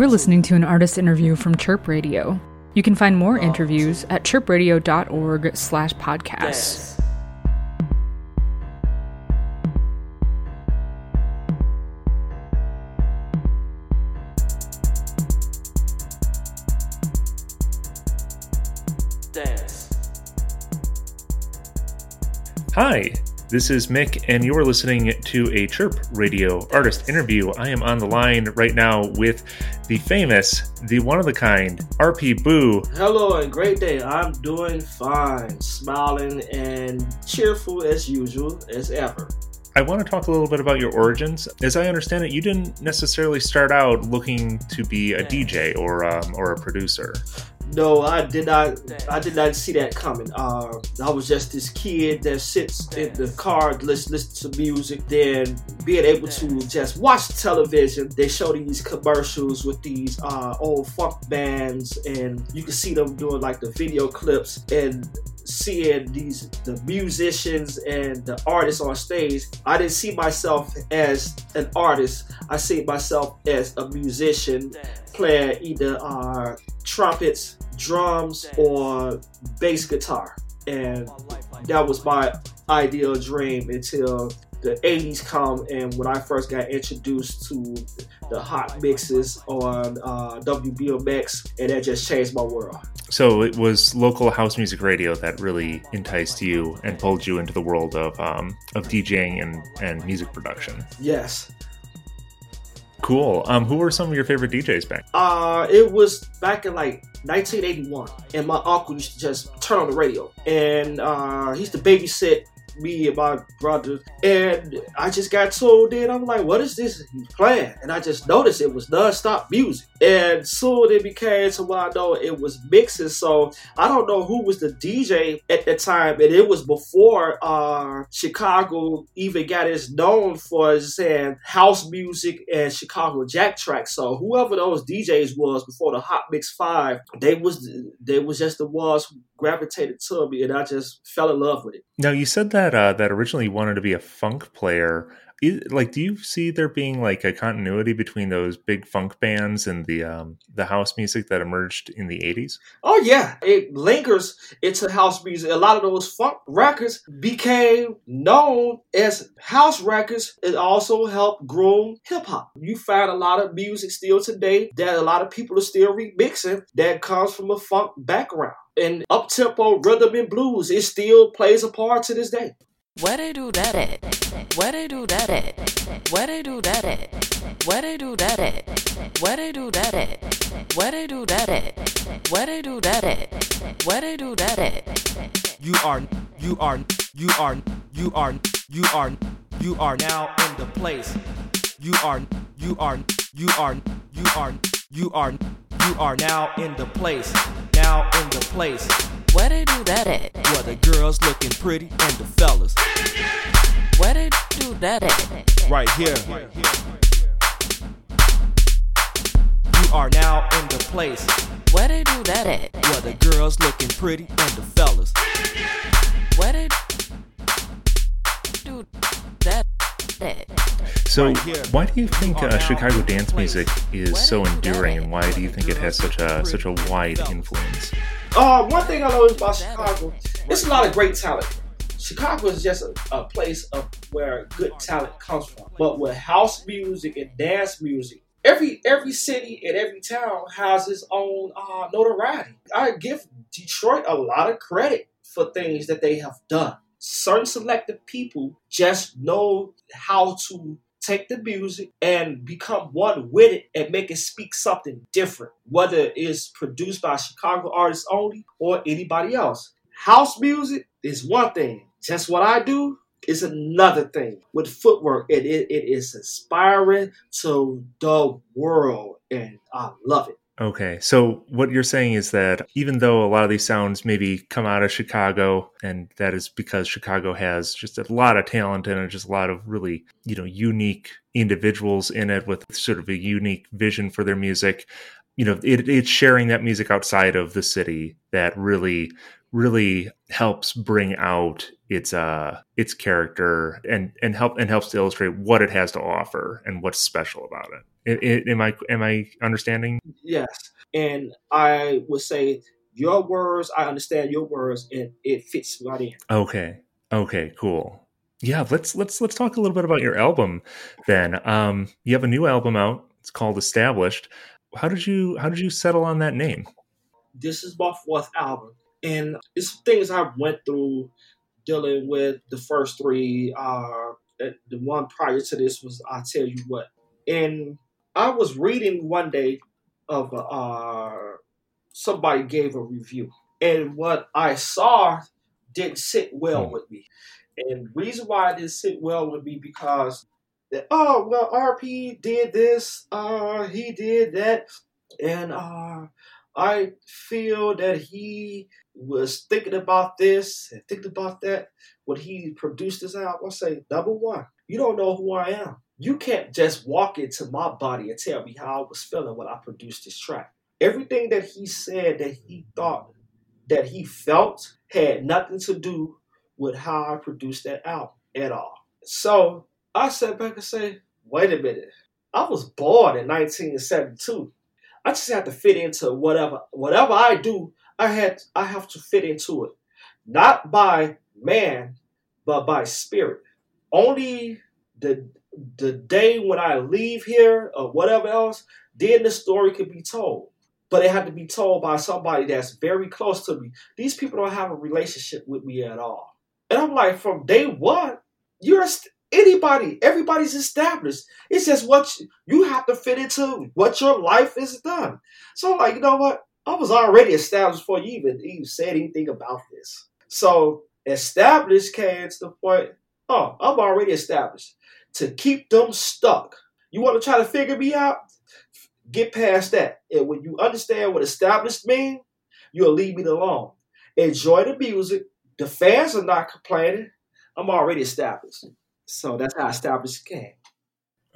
You are listening to an artist interview from Chirp Radio. You can find more oh, interviews at chirpradio.org slash podcasts. Hi, this is Mick, and you're listening to a Chirp Radio artist interview. I am on the line right now with the famous, the one of the kind, RP Boo. Hello and great day. I'm doing fine, smiling and cheerful as usual, as ever. I want to talk a little bit about your origins. As I understand it, you didn't necessarily start out looking to be a DJ or um, or a producer. No, I did not. I did not see that coming. Uh, I was just this kid that sits in the car, listen, listen to music, then being able to just watch television. They show these commercials with these uh, old funk bands, and you can see them doing like the video clips and seeing these the musicians and the artists on stage. I didn't see myself as an artist. I see myself as a musician playing either uh, trumpets, drums, or bass guitar. And that was my ideal dream until the 80s come and when I first got introduced to the hot mixes on uh, WBMX and that just changed my world. So it was local house music radio that really enticed you and pulled you into the world of um, of DJing and, and music production. Yes. Cool. Um, who were some of your favorite DJs back? Uh, it was back in like 1981, and my uncle used to just turn on the radio, and uh, he used to babysit me and my brother. And I just got told in, I'm like, what is this he's playing? And I just noticed it was non-stop music. And soon it became to where I know it was mixing. So I don't know who was the DJ at the time. And it was before uh, Chicago even got its known for saying house music and Chicago jack tracks. So whoever those DJs was before the Hot Mix 5, they was they was just the ones who gravitated to me and I just fell in love with it. Now you said that uh, that originally you wanted to be a funk player. like, do you see there being like a continuity between those big funk bands and the um, the house music that emerged in the '80s? Oh yeah, it lingers into house music. A lot of those funk records became known as house records. It also helped groom hip hop. You find a lot of music still today that a lot of people are still remixing that comes from a funk background and up tempo rhythm and blues, it still plays a part to this day. Where they do that at? Where they do that at? Where they do that at? Where they do that at? Where they do that at? Where they do that at? Where they do that at? Where they do that at? You are, you are, you are, you are, you are, you are now in the place. You are, you are, you are, you are, you are, you are now in the place now in the place. Where they do that at? Where the girls looking pretty and the fellas. Where they do that at? Right here. You are now in the place. Where they do that at? Where the girls looking pretty and the fellas. Where they do that at? So, why do you think uh, Chicago dance music is so enduring, and why do you think it has such a such a wide influence? Uh, one thing I know is about Chicago, it's a lot of great talent. Chicago is just a, a place of where good talent comes from. But with house music and dance music, every every city and every town has its own uh, notoriety. I give Detroit a lot of credit for things that they have done. Certain selective people just know how to take the music and become one with it and make it speak something different, whether it's produced by Chicago artists only or anybody else. House music is one thing. Just what I do is another thing. With footwork, it, it, it is inspiring to the world, and I love it. Okay, so what you're saying is that even though a lot of these sounds maybe come out of Chicago, and that is because Chicago has just a lot of talent and just a lot of really, you know, unique individuals in it with sort of a unique vision for their music, you know, it, it's sharing that music outside of the city that really, really helps bring out its uh its character and and help and helps to illustrate what it has to offer and what's special about it. It, it, am I am I understanding? Yes. And I would say your words, I understand your words, and it fits right in. Okay. Okay. Cool. Yeah. Let's let's let's talk a little bit about your album then. Um, you have a new album out. It's called Established. How did you how did you settle on that name? This is my fourth album, and it's things I went through dealing with the first three. Uh, the one prior to this was I tell you what, and I was reading one day of uh, somebody gave a review, and what I saw didn't sit well Hmm. with me. And reason why it didn't sit well with me because oh well RP did this, uh he did that, and uh I feel that he was thinking about this and thinking about that when he produced this album. I say, number one, you don't know who I am. You can't just walk into my body and tell me how I was feeling when I produced this track. Everything that he said that he thought that he felt had nothing to do with how I produced that album at all. So I sat back and say, wait a minute. I was born in 1972. I just had to fit into whatever whatever I do. I had I have to fit into it, not by man, but by spirit. Only the the day when I leave here or whatever else, then the story could be told. But it had to be told by somebody that's very close to me. These people don't have a relationship with me at all. And I'm like, from day one, you're anybody, everybody's established. It's just what you, you have to fit into what your life is done. So, I'm like, you know what? I was already established before you even, even said anything about this. So, established came to the point, oh, I'm already established. To keep them stuck. You want to try to figure me out? Get past that. And when you understand what established means, you'll leave me alone. Enjoy the music. The fans are not complaining. I'm already established. So that's how established came.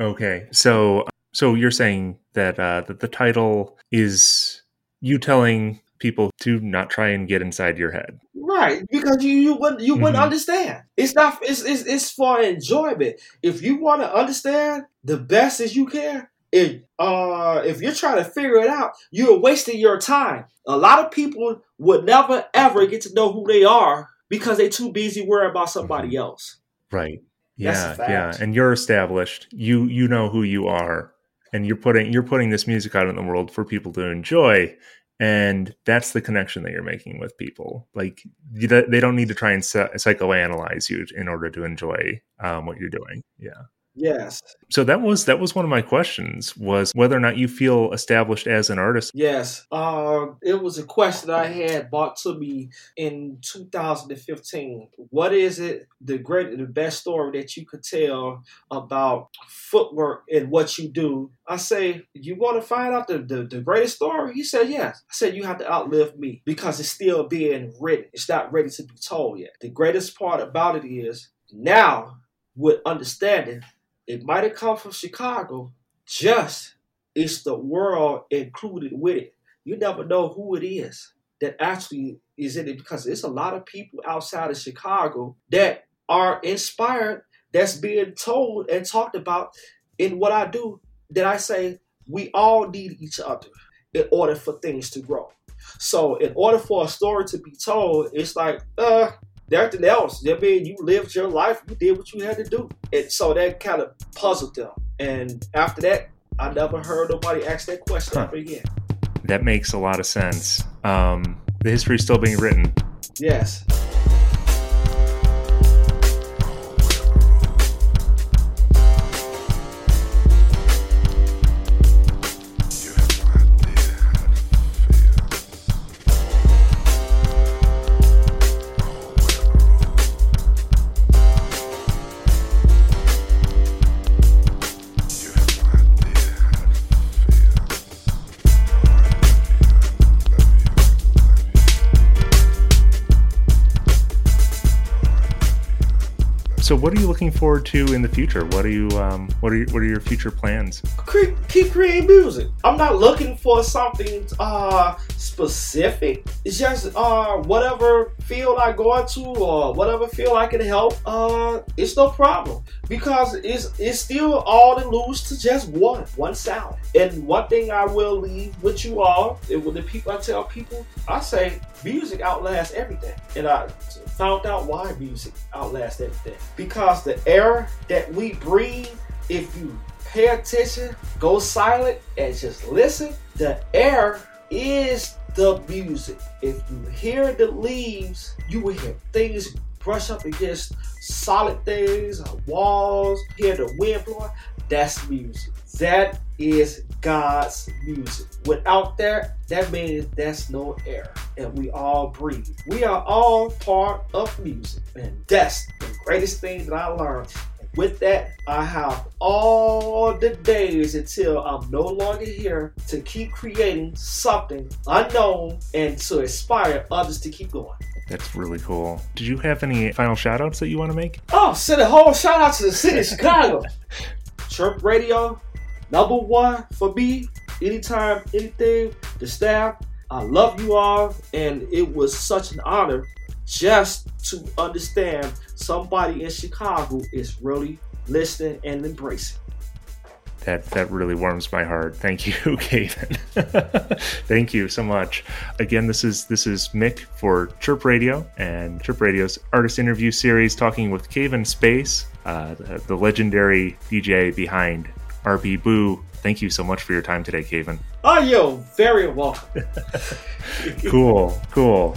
Okay. So so you're saying that uh, that the title is you telling people to not try and get inside your head. Right, because you you wouldn't you wouldn't Mhm. understand. It's not it's, it's it's for enjoyment. If you want to understand the best as you can, if uh if you're trying to figure it out, you're wasting your time. A lot of people would never ever get to know who they are because they're too busy worrying about somebody else. Right. Yeah, yeah. And you're established. You you know who you are, and you're putting you're putting this music out in the world for people to enjoy, and that's the connection that you're making with people. Like they don't need to try and psychoanalyze you in order to enjoy um, what you're doing. Yeah. Yes, So that was that was one of my questions was whether or not you feel established as an artist. yes. Uh, it was a question I had brought to me in 2015. What is it the great the best story that you could tell about footwork and what you do? I say, you want to find out the, the, the greatest story? He said, yes. I said, you have to outlive me because it's still being written. It's not ready to be told yet. The greatest part about it is now with understanding, it might have come from Chicago, just it's the world included with it. You never know who it is that actually is in it because it's a lot of people outside of Chicago that are inspired, that's being told and talked about in what I do. That I say we all need each other in order for things to grow. So, in order for a story to be told, it's like, uh, nothing else. I mean, you lived your life, you did what you had to do. And so that kind of puzzled them. And after that, I never heard nobody ask that question Huh. ever again. That makes a lot of sense. Um, the history is still being written. Yes. So what are you looking forward to in the future? What are you um, what are you, what are your future plans? Keep creating music. I'm not looking for something uh specific. It's just uh whatever field I go into or whatever field I can help. Uh, it's no problem because it's it's still all to lose to just one one sound. And one thing I will leave with you all, and with the people I tell people, I say music outlasts everything. And I found out why music outlasts everything. Because the air that we breathe, if you pay attention, go silent, and just listen, the air is the music. If you hear the leaves, you will hear things brush up against solid things, uh, walls, hear the wind blowing. That's music. That is God's music. Without that, that means there's no air. And we all breathe. We are all part of music. And that's greatest thing that I learned. And with that, I have all the days until I'm no longer here to keep creating something unknown and to inspire others to keep going. That's really cool. Did you have any final shout outs that you want to make? Oh, send a whole shout out to the city of Chicago. Chirp Radio, number one for me. Anytime, anything, the staff. I love you all, and it was such an honor just to understand somebody in Chicago is really listening and embracing. That that really warms my heart. Thank you, Kavain. Thank you so much. Again, this is this is Mick for Chirp Radio and Chirp Radio's artist interview series, talking with Kavain Space, uh, the, the legendary DJ behind RP Boo. Thank you so much for your time today, Kavain. Oh, you're very welcome. Cool, cool.